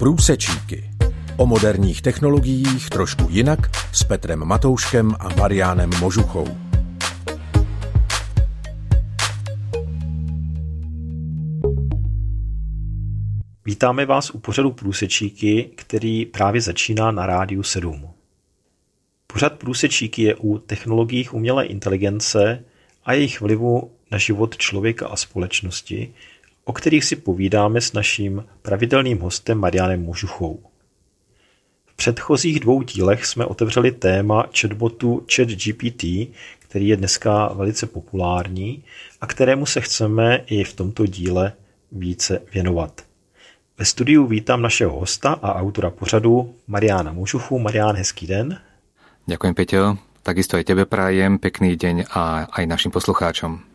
Průsečíky. O moderních technologiích trošku jinak s Petrem Matouškem a Mariánem Možuchou. Vítáme vás u pořadu Průsečíky, který právě začíná na rádiu 7. Pořad Průsečíky je u technologiích umělé inteligence a jejich vlivu na život člověka a společnosti, o kterých si povídáme s naším pravidelným hostem Marianem Možuchou. V předchozích dvou dílech jsme otevřeli téma chatbotu ChatGPT, který je dneska velice populární a kterému se chceme i v tomto díle více věnovat. Ve studiu vítám našeho hosta a autora pořadu Mariana Možuchu. Marián, hezký den. Ďakujem, Peťo. Takisto aj tebe prajem pekný deň a aj našim poslucháčom.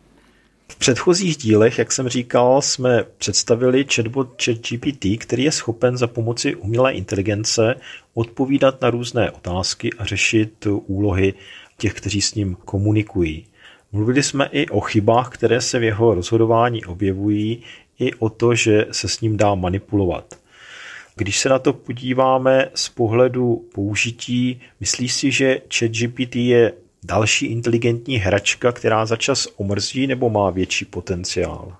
V předchozích dílech, jak jsem říkal, jsme představili chatbot ChatGPT, který je schopen za pomoci umělé inteligence odpovídat na různé otázky a řešit úlohy těch, kteří s ním komunikují. Mluvili jsme i o chybách, které se v jeho rozhodování objevují, i o to, že se s ním dá manipulovat. Když se na to podíváme z pohledu použití, myslíš si, že ChatGPT je další inteligentní hračka, která za čas omrzí nebo má větší potenciál?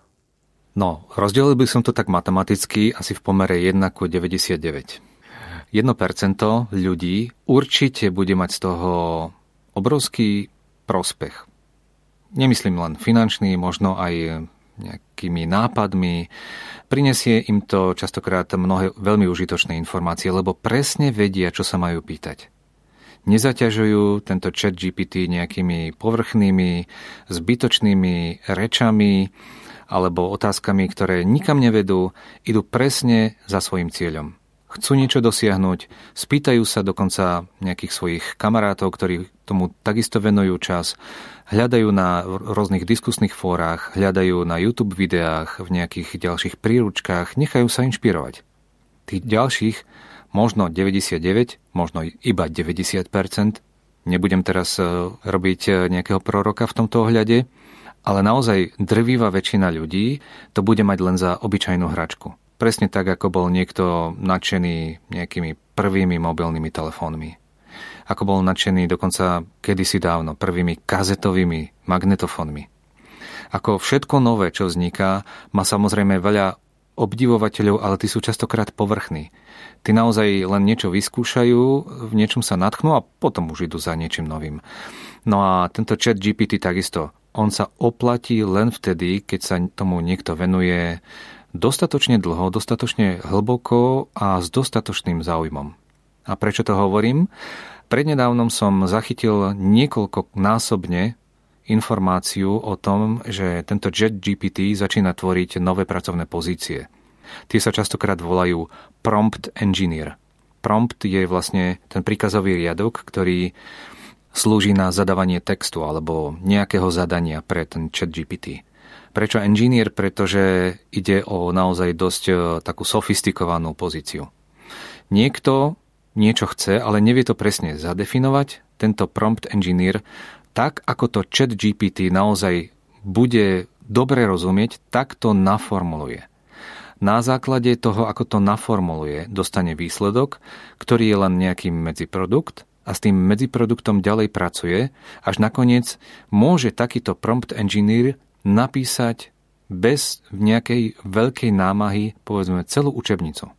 No, rozdělil by som to tak matematicky asi v pomere 1 ku 99. 1% ľudí určite bude mať z toho obrovský prospech. Nemyslím len finančný, možno aj nejakými nápadmi. Prinesie im to častokrát mnohé veľmi užitočné informácie, lebo presne vedia, čo sa majú pýtať nezaťažujú tento chat GPT nejakými povrchnými, zbytočnými rečami alebo otázkami, ktoré nikam nevedú, idú presne za svojim cieľom. Chcú niečo dosiahnuť, spýtajú sa dokonca nejakých svojich kamarátov, ktorí tomu takisto venujú čas, hľadajú na rôznych diskusných fórach, hľadajú na YouTube videách, v nejakých ďalších príručkách, nechajú sa inšpirovať. Tých ďalších možno 99, možno iba 90 Nebudem teraz e, robiť e, nejakého proroka v tomto ohľade, ale naozaj drvivá väčšina ľudí to bude mať len za obyčajnú hračku. Presne tak, ako bol niekto nadšený nejakými prvými mobilnými telefónmi. Ako bol nadšený dokonca kedysi dávno prvými kazetovými magnetofónmi. Ako všetko nové, čo vzniká, má samozrejme veľa obdivovateľov, ale tí sú častokrát povrchní. Tí naozaj len niečo vyskúšajú, v niečom sa natchnú a potom už idú za niečím novým. No a tento chat GPT takisto. On sa oplatí len vtedy, keď sa tomu niekto venuje dostatočne dlho, dostatočne hlboko a s dostatočným záujmom. A prečo to hovorím? Prednedávnom som zachytil niekoľko násobne informáciu o tom, že tento Jet GPT začína tvoriť nové pracovné pozície. Tie sa častokrát volajú prompt engineer. Prompt je vlastne ten príkazový riadok, ktorý slúži na zadávanie textu alebo nejakého zadania pre ten chat GPT. Prečo engineer? Pretože ide o naozaj dosť e, takú sofistikovanú pozíciu. Niekto niečo chce, ale nevie to presne zadefinovať. Tento prompt engineer tak, ako to chat GPT naozaj bude dobre rozumieť, tak to naformuluje. Na základe toho, ako to naformuluje, dostane výsledok, ktorý je len nejaký medziprodukt a s tým medziproduktom ďalej pracuje, až nakoniec môže takýto prompt engineer napísať bez nejakej veľkej námahy, povedzme, celú učebnicu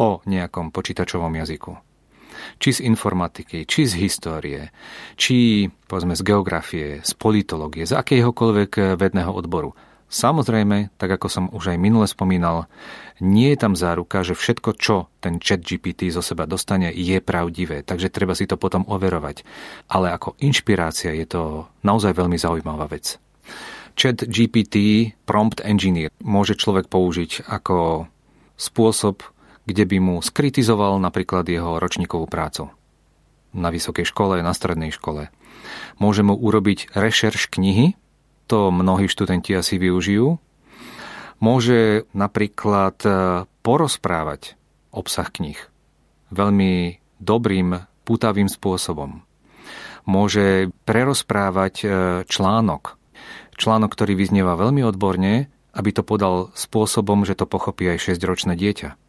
o nejakom počítačovom jazyku či z informatiky, či z histórie, či povedzme z geografie, z politológie, z akéhokoľvek vedného odboru. Samozrejme, tak ako som už aj minule spomínal, nie je tam záruka, že všetko, čo ten chat GPT zo seba dostane, je pravdivé, takže treba si to potom overovať. Ale ako inšpirácia je to naozaj veľmi zaujímavá vec. Chat GPT Prompt Engineer môže človek použiť ako spôsob kde by mu skritizoval napríklad jeho ročníkovú prácu na vysokej škole, na strednej škole. Môže mu urobiť rešerš knihy, to mnohí študenti asi využijú. Môže napríklad e, porozprávať obsah knih veľmi dobrým, putavým spôsobom. Môže prerozprávať e, článok, článok, ktorý vyznieva veľmi odborne, aby to podal spôsobom, že to pochopí aj 6-ročné dieťa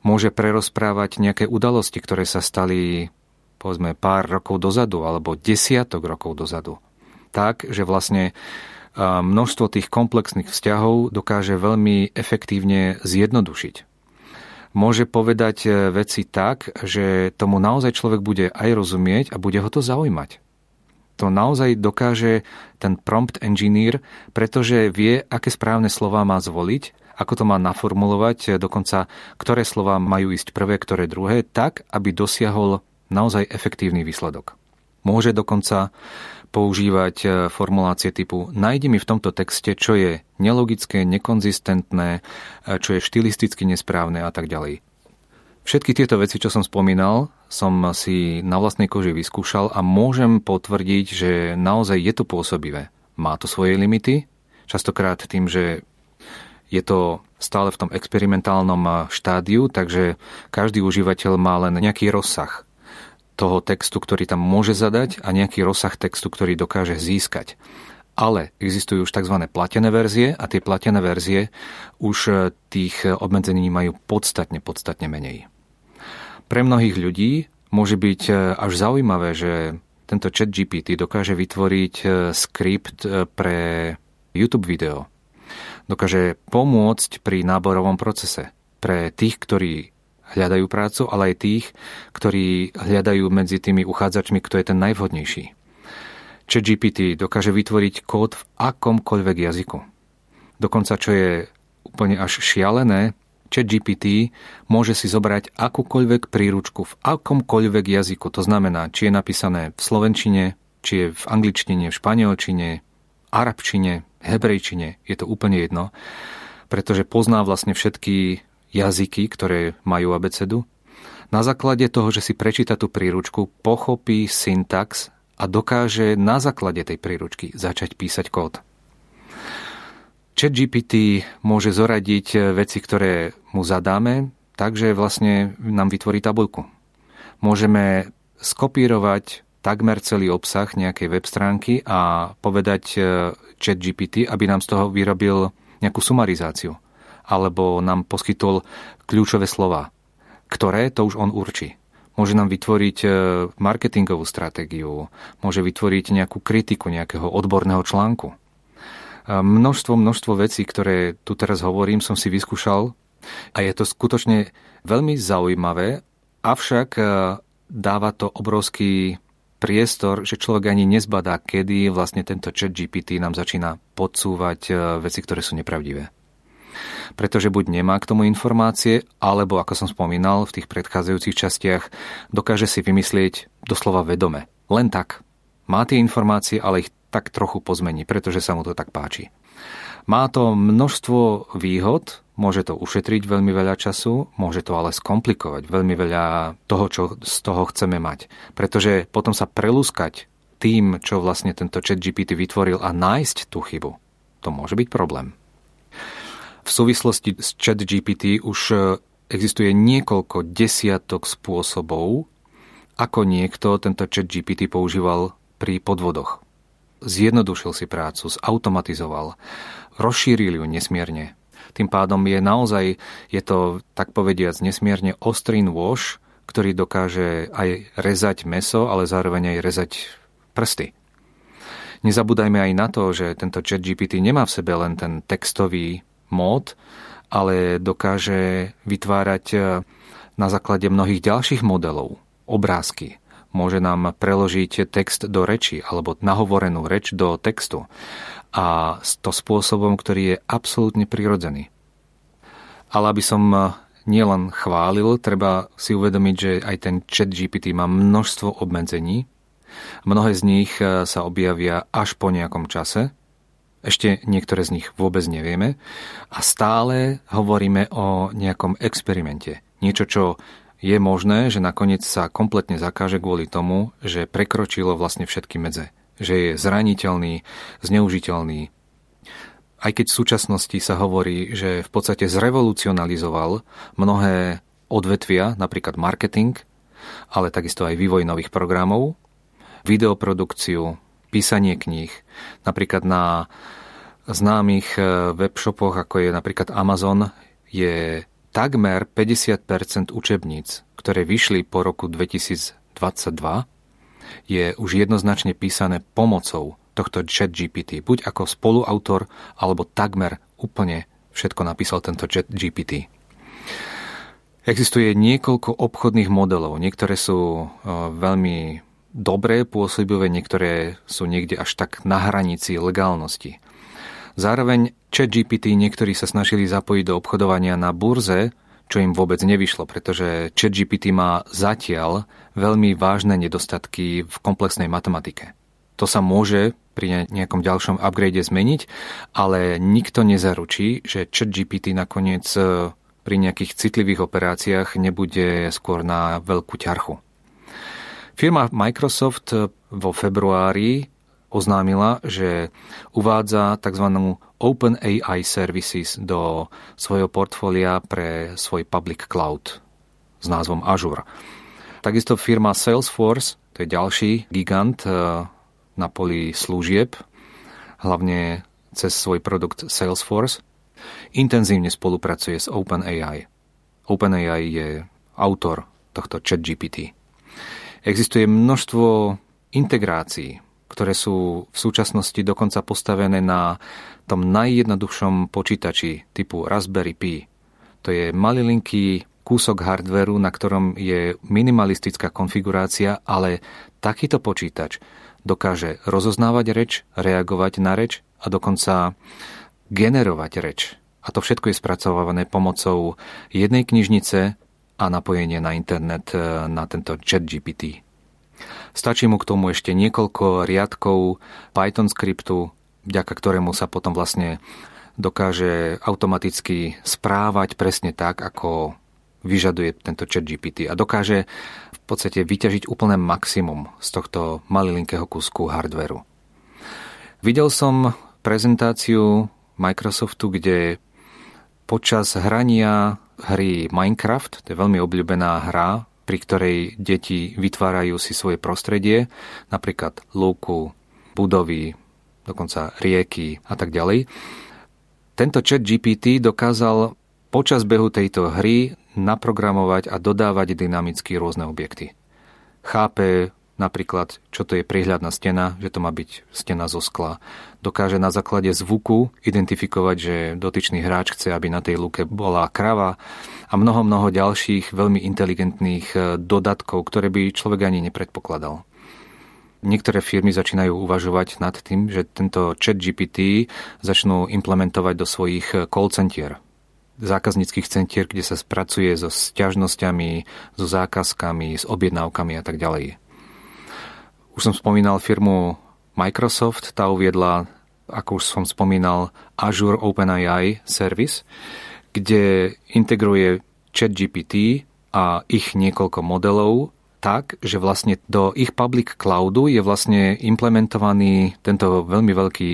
Môže prerozprávať nejaké udalosti, ktoré sa stali povedzme pár rokov dozadu alebo desiatok rokov dozadu. Tak, že vlastne množstvo tých komplexných vzťahov dokáže veľmi efektívne zjednodušiť. Môže povedať e, veci tak, že tomu naozaj človek bude aj rozumieť a bude ho to zaujímať. To naozaj dokáže ten prompt engineer, pretože vie, aké správne slova má zvoliť ako to má naformulovať, dokonca ktoré slova majú ísť prvé, ktoré druhé, tak, aby dosiahol naozaj efektívny výsledok. Môže dokonca používať e, formulácie typu nájdi mi v tomto texte, čo je nelogické, nekonzistentné, e, čo je štilisticky nesprávne a tak ďalej. Všetky tieto veci, čo som spomínal, som si na vlastnej koži vyskúšal a môžem potvrdiť, že naozaj je to pôsobivé. Má to svoje limity, častokrát tým, že je to stále v tom experimentálnom štádiu, takže každý užívateľ má len nejaký rozsah toho textu, ktorý tam môže zadať a nejaký rozsah textu, ktorý dokáže získať. Ale existujú už tzv. platené verzie a tie platené verzie už e, tých obmedzení majú podstatne, podstatne menej. Pre mnohých ľudí môže byť e, až zaujímavé, že tento chat GPT dokáže vytvoriť e, skript pre YouTube video, dokáže pomôcť pri náborovom procese pre tých, ktorí hľadajú prácu, ale aj tých, ktorí hľadajú medzi tými uchádzačmi, kto je ten najvhodnejší. Chat GPT dokáže vytvoriť kód v akomkoľvek jazyku. Dokonca, čo je úplne až šialené, Chat GPT môže si zobrať akúkoľvek príručku v akomkoľvek jazyku. To znamená, či je napísané v slovenčine, či je v angličtine, v španielčine, arabčine, hebrejčine, je to úplne jedno, pretože pozná vlastne všetky jazyky, ktoré majú abecedu. Na základe toho, že si prečíta tú príručku, pochopí syntax a dokáže na základe tej príručky začať písať kód. Chat GPT môže zoradiť veci, ktoré mu zadáme, takže vlastne nám vytvorí tabuľku. Môžeme skopírovať takmer celý obsah nejakej web stránky a povedať e, chat GPT, aby nám z toho vyrobil nejakú sumarizáciu alebo nám poskytol kľúčové slova, ktoré to už on určí. Môže nám vytvoriť e, marketingovú stratégiu, môže vytvoriť nejakú kritiku nejakého odborného článku. Množstvo, množstvo vecí, ktoré tu teraz hovorím, som si vyskúšal a je to skutočne veľmi zaujímavé, avšak e, dáva to obrovský priestor, že človek ani nezbadá, kedy vlastne tento chat GPT nám začína podsúvať e, veci, ktoré sú nepravdivé. Pretože buď nemá k tomu informácie, alebo, ako som spomínal v tých predchádzajúcich častiach, dokáže si vymyslieť doslova vedome. Len tak. Má tie informácie, ale ich tak trochu pozmení, pretože sa mu to tak páči. Má to množstvo výhod, môže to ušetriť veľmi veľa času, môže to ale skomplikovať veľmi veľa toho, čo z toho chceme mať. Pretože potom sa prelúskať tým, čo vlastne tento chat GPT vytvoril a nájsť tú chybu, to môže byť problém. V súvislosti s chat GPT už e, existuje niekoľko desiatok spôsobov, ako niekto tento chat GPT používal pri podvodoch. Zjednodušil si prácu, zautomatizoval, rozšíril ju nesmierne. Tým pádom je naozaj, je to tak povediac nesmierne ostrý nôž, ktorý dokáže aj rezať meso, ale zároveň aj rezať prsty. Nezabúdajme aj na to, že tento chat GPT nemá v sebe len ten textový mód, ale dokáže vytvárať e, na základe mnohých ďalších modelov obrázky. Môže nám preložiť text do reči alebo nahovorenú reč do textu a to spôsobom, ktorý je absolútne prirodzený. Ale aby som eh, nielen chválil, treba si uvedomiť, že aj ten chat GPT má množstvo obmedzení. Mnohé z nich eh, sa objavia až po nejakom čase. Ešte niektoré z nich vôbec nevieme. A stále hovoríme o nejakom experimente. Niečo, čo je možné, že nakoniec sa kompletne zakáže kvôli tomu, že prekročilo vlastne všetky medze že je zraniteľný, zneužiteľný. Aj keď v súčasnosti sa hovorí, že v podstate zrevolucionalizoval mnohé odvetvia, napríklad marketing, ale takisto aj vývoj nových programov, videoprodukciu, písanie kníh. Napríklad na známych eh, webshopoch, ako je napríklad Amazon, je takmer 50% učebníc, ktoré vyšli po roku 2022, je už jednoznačne písané pomocou tohto chat GPT. Buď ako spoluautor, alebo takmer úplne všetko napísal tento chat GPT. Existuje niekoľko obchodných modelov. Niektoré sú e, veľmi dobré, pôsobivé, niektoré sú niekde až tak na hranici legálnosti. Zároveň ChatGPT niektorí sa snažili zapojiť do obchodovania na burze, čo im vôbec nevyšlo, pretože ChatGPT má zatiaľ veľmi vážne nedostatky v komplexnej matematike. To sa môže pri nejakom ďalšom upgrade zmeniť, ale nikto nezaručí, že ChatGPT nakoniec pri nejakých citlivých operáciách nebude skôr na veľkú ťarchu. Firma Microsoft vo februári oznámila, že uvádza tzv. Open AI Services do svojho portfólia pre svoj public cloud s názvom Azure. Takisto firma Salesforce, to je ďalší gigant eh, na poli služieb, hlavne cez svoj produkt Salesforce, intenzívne spolupracuje s OpenAI. OpenAI je autor tohto ChatGPT. Existuje množstvo integrácií ktoré sú v súčasnosti dokonca postavené na tom najjednoduchšom počítači typu Raspberry Pi. To je malilinký kúsok hardveru, na ktorom je minimalistická konfigurácia, ale takýto počítač dokáže rozoznávať reč, reagovať na reč a dokonca generovať reč. A to všetko je spracované pomocou jednej knižnice a napojenie na internet eh, na tento chat GPT. Stačí mu k tomu ešte niekoľko riadkov Python skriptu, vďaka ktorému sa potom vlastne dokáže automaticky správať presne tak, ako vyžaduje tento chat GPT a dokáže v podstate vyťažiť úplné maximum z tohto malilinkého kusku hardveru. Videl som prezentáciu Microsoftu, kde počas hrania hry Minecraft, to je veľmi obľúbená hra pri ktorej deti vytvárajú si svoje prostredie, napríklad lúku, budovy, dokonca rieky a tak ďalej. Tento chat GPT dokázal počas behu tejto hry naprogramovať a dodávať dynamicky rôzne objekty. Chápe napríklad, čo to je prihľadná stena, že to má byť stena zo skla. Dokáže na základe zvuku identifikovať, že dotyčný hráč chce, aby na tej luke bola krava a mnoho, mnoho ďalších veľmi inteligentných e, dodatkov, ktoré by človek ani nepredpokladal. Niektoré firmy začínajú uvažovať nad tým, že tento chat GPT začnú implementovať do svojich e, call centier, zákazníckých centier, kde sa spracuje so sťažnosťami, so zákazkami, s objednávkami a tak ďalej. Už som spomínal firmu Microsoft, tá uviedla, ako už som spomínal, Azure OpenAI Service, kde integruje ChatGPT a ich niekoľko modelov tak, že vlastne do ich public cloudu je vlastne implementovaný tento veľmi veľký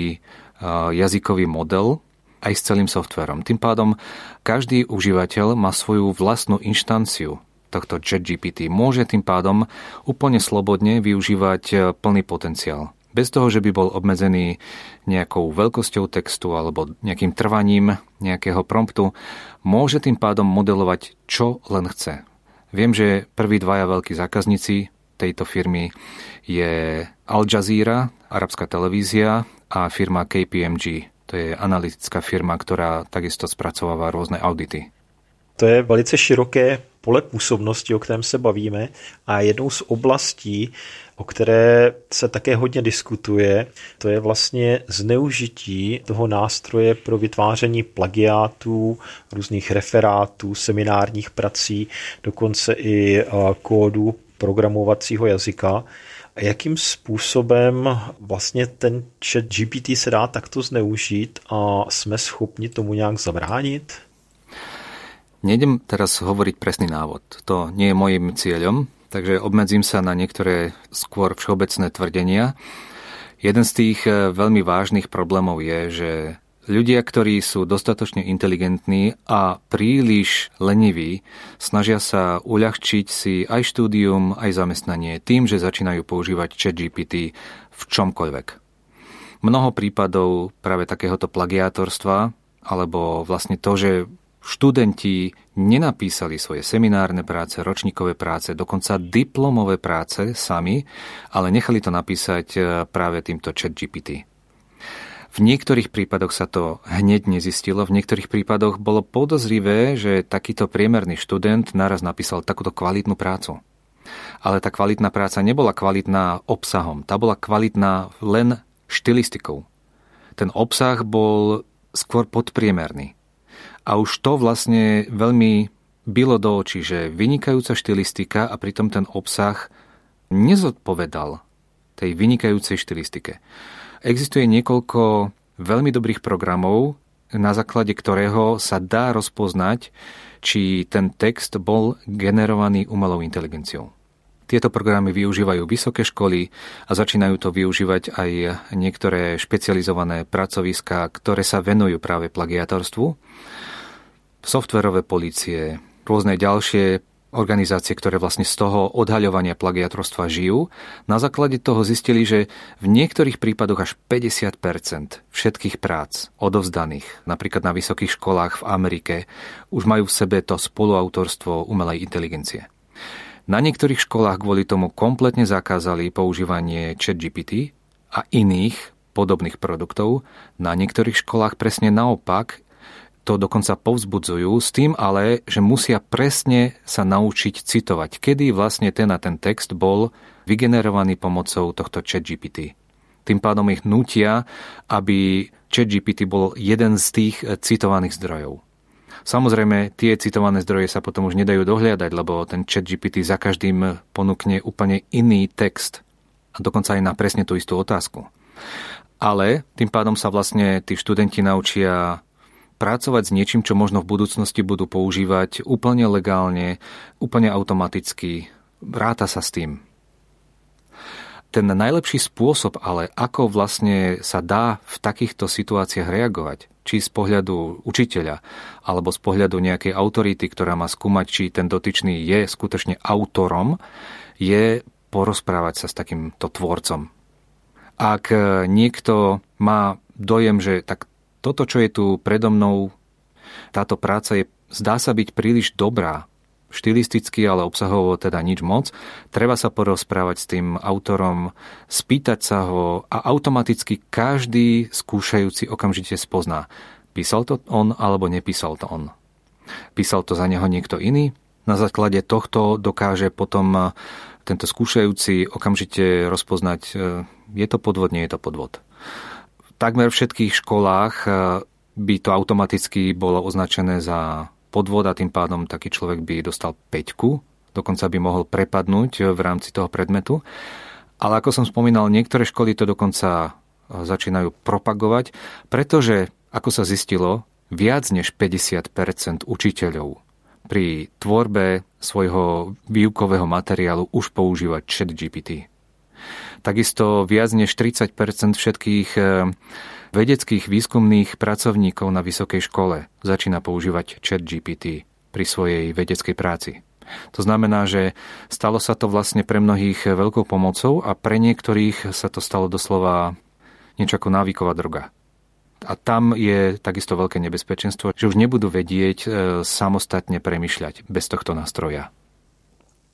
jazykový model aj s celým softverom. Tým pádom každý užívateľ má svoju vlastnú inštanciu tohto ChatGPT. Môže tým pádom úplne slobodne využívať e, plný potenciál. Bez toho, že by bol obmedzený nejakou veľkosťou textu alebo nejakým trvaním nejakého promptu, môže tým pádom modelovať čo len chce. Viem, že prví dvaja veľkí zákazníci tejto firmy je Al Jazeera, arabská televízia a firma KPMG. To je analytická firma, ktorá takisto spracováva rôzne audity. To je velice široké pole působnosti, o kterém se bavíme a jednou z oblastí, o které se také hodně diskutuje, to je vlastně zneužití toho nástroje pro vytváření plagiátů, různých referátů, seminárních prací, dokonce i kódu programovacího jazyka. A jakým způsobem vlastně ten chat GPT se dá takto zneužít a jsme schopni tomu nějak zabránit? Nejdem teraz hovoriť presný návod. To nie je môjim cieľom, takže obmedzím sa na niektoré skôr všeobecné tvrdenia. Jeden z tých eh, veľmi vážnych problémov je, že ľudia, ktorí sú dostatočne inteligentní a príliš leniví, snažia sa uľahčiť si aj štúdium, aj zamestnanie tým, že začínajú používať ChatGPT v čomkoľvek. Mnoho prípadov práve takéhoto plagiátorstva alebo vlastne to, že študenti nenapísali svoje seminárne práce, ročníkové práce, dokonca diplomové práce sami, ale nechali to napísať e, práve týmto chat GPT. V niektorých prípadoch sa to hneď nezistilo, v niektorých prípadoch bolo podozrivé, že takýto priemerný študent naraz napísal takúto kvalitnú prácu. Ale tá kvalitná práca nebola kvalitná obsahom, tá bola kvalitná len štilistikou. Ten obsah bol skôr podpriemerný. A už to vlastne veľmi bylo do očí, že vynikajúca štilistika a pritom ten obsah nezodpovedal tej vynikajúcej štilistike. Existuje niekoľko veľmi dobrých programov, na základe ktorého sa dá rozpoznať, či ten text bol generovaný umelou inteligenciou. Tieto programy využívajú vysoké školy a začínajú to využívať aj niektoré špecializované pracoviská, ktoré sa venujú práve plagiatorstvu. Softverové policie, rôzne ďalšie organizácie, ktoré vlastne z toho odhaľovania plagiatorstva žijú, na základe toho zistili, že v niektorých prípadoch až 50% všetkých prác odovzdaných, napríklad na vysokých školách v Amerike, už majú v sebe to spoluautorstvo umelej inteligencie. Na niektorých školách kvôli tomu kompletne zakázali používanie ChatGPT a iných podobných produktov. Na niektorých školách presne naopak to dokonca povzbudzujú, s tým ale, že musia presne sa naučiť citovať, kedy vlastne ten a ten text bol vygenerovaný pomocou tohto ChatGPT. Tým pádom ich nutia, aby ChatGPT bol jeden z tých citovaných zdrojov. Samozrejme, tie citované zdroje sa potom už nedajú dohliadať, lebo ten ChatGPT za každým ponúkne úplne iný text a dokonca aj na presne tú istú otázku. Ale tým pádom sa vlastne tí študenti naučia pracovať s niečím, čo možno v budúcnosti budú používať úplne legálne, úplne automaticky. Ráta sa s tým. Ten najlepší spôsob ale, ako vlastne sa dá v takýchto situáciách reagovať, či z pohľadu učiteľa, alebo z pohľadu nejakej autority, ktorá má skúmať, či ten dotyčný je skutočne autorom, je porozprávať sa s takýmto tvorcom. Ak niekto má dojem, že tak toto, čo je tu predo mnou, táto práca je, zdá sa byť príliš dobrá, štilisticky, ale obsahovo teda nič moc. Treba sa porozprávať s tým autorom, spýtať sa ho a automaticky každý skúšajúci okamžite spozná. Písal to on alebo nepísal to on. Písal to za neho niekto iný? Na základe tohto dokáže potom tento skúšajúci okamžite rozpoznať, e, je to podvod, nie je to podvod takmer všetkých školách eh, by to automaticky bolo označené za podvod a tým pádom taký človek by dostal peťku, dokonca by mohol prepadnúť eh, v rámci toho predmetu. Ale ako som spomínal, niektoré školy to dokonca eh, začínajú propagovať, pretože, ako sa zistilo, viac než 50% učiteľov pri tvorbe svojho výukového materiálu už používa chat GPT. Takisto viac než 30 všetkých eh, vedeckých výskumných pracovníkov na vysokej škole začína používať chat GPT pri svojej vedeckej práci. To znamená, že stalo sa to vlastne pre mnohých veľkou pomocou a pre niektorých sa to stalo doslova niečo ako návyková droga. A tam je takisto veľké nebezpečenstvo, že už nebudú vedieť eh, samostatne premyšľať bez tohto nástroja.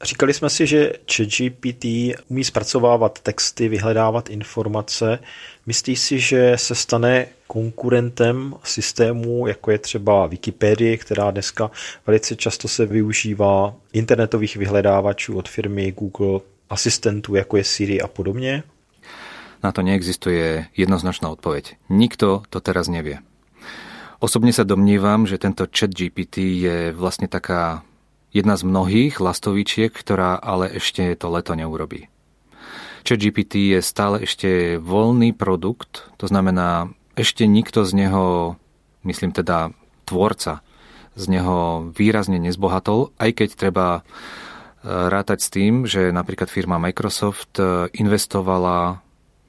Říkali jsme si, že ChatGPT umí zpracovávat texty, vyhledávat informace. Myslíš si, že se stane konkurentem systému, jako je třeba Wikipedie, která dneska velice často se využívá internetových vyhledávačů od firmy Google, asistentů, jako je Siri a podobně? Na to neexistuje jednoznačná odpoveď. Nikto to teraz nevie. Osobne sa domnívam, že tento chat GPT je vlastne taká Jedna z mnohých lastovičiek, ktorá ale ešte to leto neurobí. GPT je stále ešte voľný produkt, to znamená, ešte nikto z neho, myslím teda tvorca, z neho výrazne nezbohatol, aj keď treba e, rátať s tým, že napríklad firma Microsoft e, investovala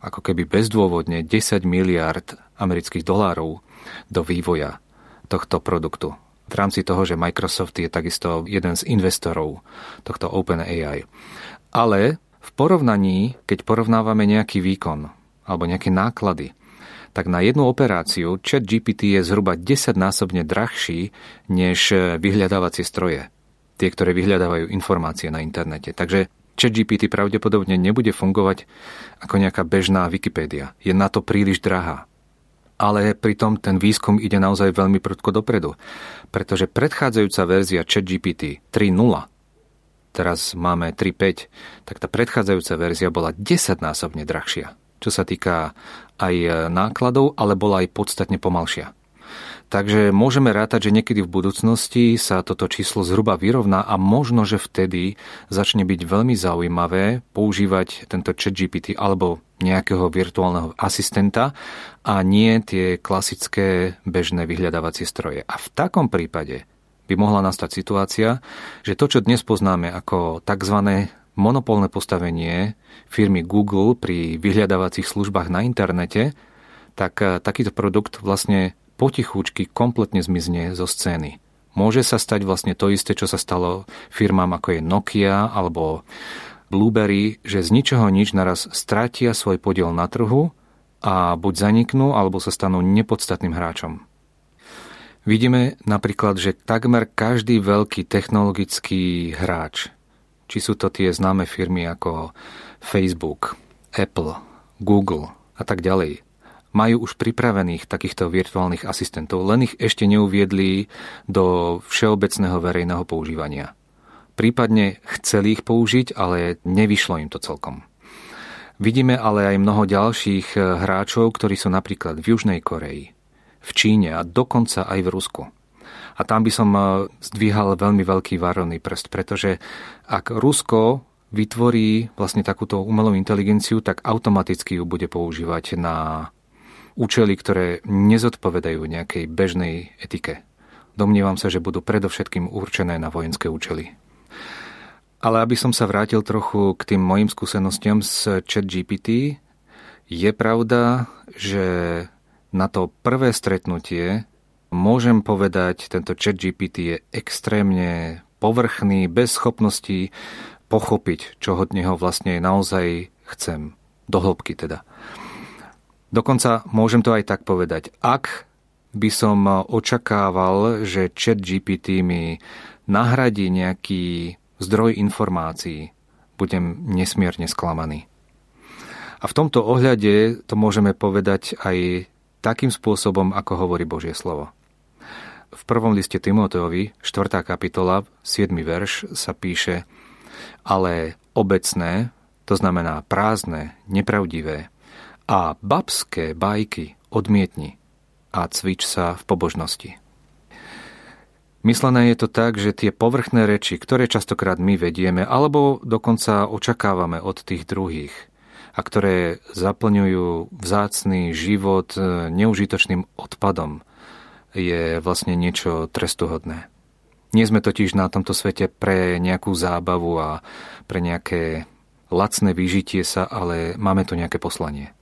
ako keby bezdôvodne 10 miliard amerických dolárov do vývoja tohto produktu v rámci toho, že Microsoft je takisto jeden z investorov tohto OpenAI. Ale v porovnaní, keď porovnávame nejaký výkon alebo nejaké náklady, tak na jednu operáciu chat GPT je zhruba 10-násobne drahší než vyhľadávacie stroje. Tie, ktoré vyhľadávajú informácie na internete. Takže chat GPT pravdepodobne nebude fungovať ako nejaká bežná Wikipédia. Je na to príliš drahá. Ale pritom ten výskum ide naozaj veľmi prudko dopredu. Pretože predchádzajúca verzia ChatGPT 3.0 teraz máme 3.5, tak tá predchádzajúca verzia bola 10-násobne drahšia, čo sa týka aj nákladov, ale bola aj podstatne pomalšia. Takže môžeme rátať, že niekedy v budúcnosti sa toto číslo zhruba vyrovná a možno, že vtedy začne byť veľmi zaujímavé používať tento chat GPT alebo nejakého virtuálneho asistenta a nie tie klasické bežné vyhľadávacie stroje. A v takom prípade by mohla nastať situácia, že to, čo dnes poznáme ako tzv. monopolné postavenie firmy Google pri vyhľadávacích službách na internete, tak eh, takýto produkt vlastne potichúčky kompletne zmizne zo scény. Môže sa stať vlastne to isté, čo sa stalo firmám ako je Nokia alebo Blueberry, že z ničoho nič naraz stratia svoj podiel na trhu a buď zaniknú, alebo sa stanú nepodstatným hráčom. Vidíme napríklad, že takmer každý veľký technologický hráč, či sú to tie známe firmy ako Facebook, Apple, Google a tak ďalej, majú už pripravených takýchto virtuálnych asistentov, len ich ešte neuviedli do všeobecného verejného používania. Prípadne chceli ich použiť, ale nevyšlo im to celkom. Vidíme ale aj mnoho ďalších hráčov, ktorí sú napríklad v Južnej Koreji, v Číne a dokonca aj v Rusku. A tam by som e, zdvíhal veľmi veľký varovný prst, pretože ak Rusko vytvorí vlastne takúto umelú inteligenciu, tak automaticky ju bude používať na účely, ktoré nezodpovedajú nejakej bežnej etike. Domnievam sa, že budú predovšetkým určené na vojenské účely. Ale aby som sa vrátil trochu k tým mojim skúsenostiam s ChatGPT, je pravda, že na to prvé stretnutie môžem povedať, tento chat GPT je extrémne povrchný, bez schopností pochopiť, čo od neho vlastne naozaj chcem. Do hĺbky teda. Dokonca môžem to aj tak povedať. Ak by som očakával, že chat GPT mi nahradí nejaký zdroj informácií, budem nesmierne sklamaný. A v tomto ohľade to môžeme povedať aj takým spôsobom, ako hovorí Božie slovo. V prvom liste Timoteovi, 4. kapitola, 7. verš sa píše ale obecné, to znamená prázdne, nepravdivé a babské bajky odmietni a cvič sa v pobožnosti. Myslené je to tak, že tie povrchné reči, ktoré častokrát my vedieme, alebo dokonca očakávame od tých druhých – a ktoré zaplňujú vzácný život neužitočným odpadom, je vlastne niečo trestuhodné. Nie sme totiž na tomto svete pre nejakú zábavu a pre nejaké lacné vyžitie sa, ale máme tu nejaké poslanie.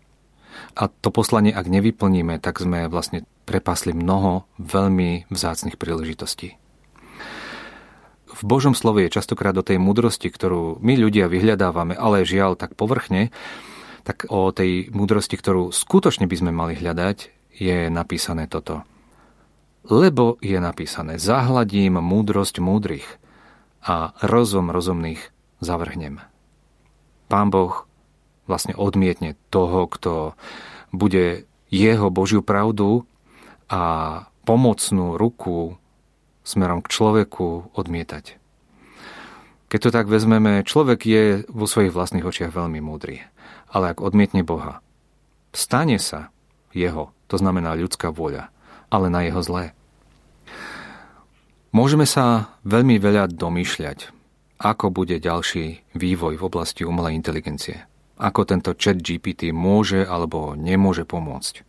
A to poslanie, ak nevyplníme, tak sme vlastne prepasli mnoho veľmi vzácnych príležitostí. V Božom slove je častokrát do tej múdrosti, ktorú my ľudia vyhľadávame, ale žiaľ tak povrchne, tak o tej múdrosti, ktorú skutočne by sme mali hľadať, je napísané toto. Lebo je napísané, zahladím múdrosť múdrych a rozum rozumných zavrhnem. Pán Boh vlastne odmietne toho, kto bude jeho Božiu pravdu a pomocnú ruku smerom k človeku odmietať. Keď to tak vezmeme, človek je vo svojich vlastných očiach veľmi múdry. Ale ak odmietne Boha, stane sa jeho, to znamená ľudská vôľa, ale na jeho zlé. Môžeme sa veľmi veľa domýšľať, ako bude ďalší vývoj v oblasti umelej inteligencie. Ako tento chat GPT môže alebo nemôže pomôcť.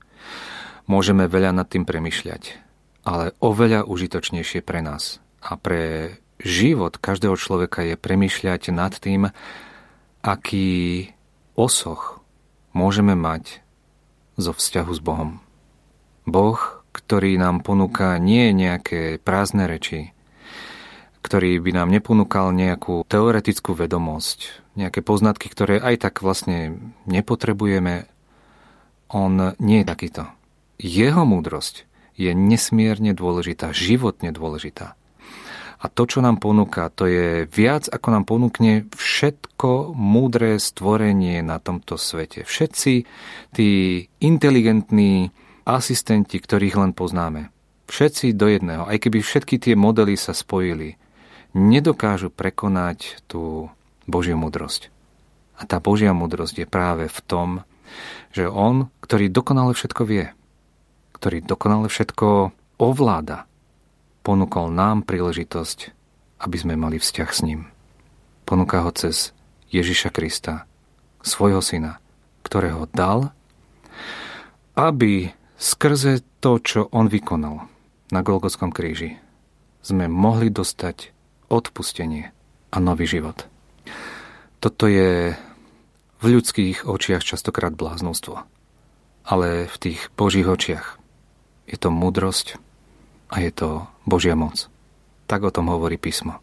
Môžeme veľa nad tým premyšľať, ale oveľa užitočnejšie pre nás a pre život každého človeka je premýšľať nad tým, aký osoch môžeme mať zo vzťahu s Bohom. Boh, ktorý nám ponúka nie nejaké prázdne reči, ktorý by nám neponúkal nejakú teoretickú vedomosť, nejaké poznatky, ktoré aj tak vlastne nepotrebujeme. on nie je takýto. Jeho múdrosť je nesmierne dôležitá, životne dôležitá. A to, čo nám ponúka, to je viac, ako nám ponúkne všetko múdre stvorenie na tomto svete. Všetci tí inteligentní asistenti, ktorých len poznáme. Všetci do jedného, aj keby všetky tie modely sa spojili, nedokážu prekonať tú Božiu múdrosť. A tá Božia múdrosť je práve v tom, že On, ktorý dokonale všetko vie, ktorý dokonale všetko ovláda, ponúkol nám príležitosť, aby sme mali vzťah s ním. Ponúka ho cez Ježiša Krista, svojho syna, ktorého dal, aby skrze to, čo on vykonal na Golgotskom kríži, sme mohli dostať odpustenie a nový život. Toto je v ľudských očiach častokrát bláznostvo, ale v tých Božích očiach je to múdrosť, a je to Božia moc. Tak o tom hovorí písmo.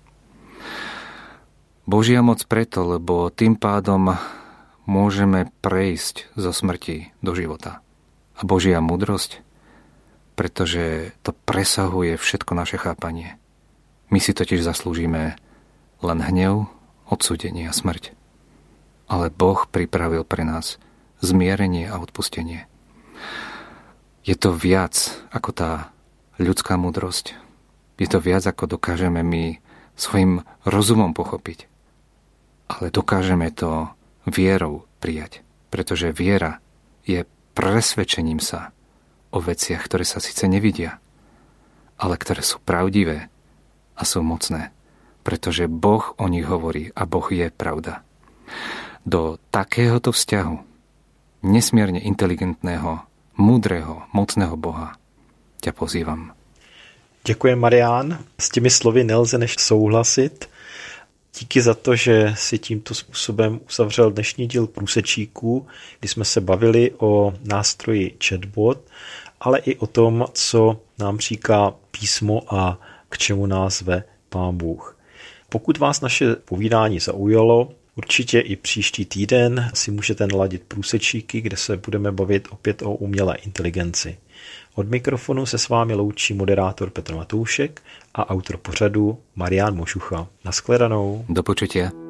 Božia moc preto, lebo tým pádom môžeme prejsť zo smrti do života. A Božia múdrosť, pretože to presahuje všetko naše chápanie. My si totiž zaslúžime len hnev, odsúdenie a smrť. Ale Boh pripravil pre nás zmierenie a odpustenie. Je to viac ako tá ľudská múdrosť. Je to viac, ako dokážeme my svojim rozumom pochopiť. Ale dokážeme to vierou prijať. Pretože viera je presvedčením sa o veciach, ktoré sa síce nevidia, ale ktoré sú pravdivé a sú mocné. Pretože Boh o nich hovorí a Boh je pravda. Do takéhoto vzťahu nesmierne inteligentného, múdreho, mocného Boha ťa pozývam. Děkuji, Marián. S těmi slovy nelze než souhlasit. Díky za to, že si tímto způsobem uzavřel dnešní díl průsečíků, kdy jsme se bavili o nástroji chatbot, ale i o tom, co nám říká písmo a k čemu nás ve Pán Bůh. Pokud vás naše povídání zaujalo, určitě i příští týden si můžete naladit průsečíky, kde se budeme bavit opět o umělé inteligenci. Od mikrofonu se s vámi loučí moderátor Petr Matoušek a autor pořadu Marian Mošucha. Naschledanou. Do počutia.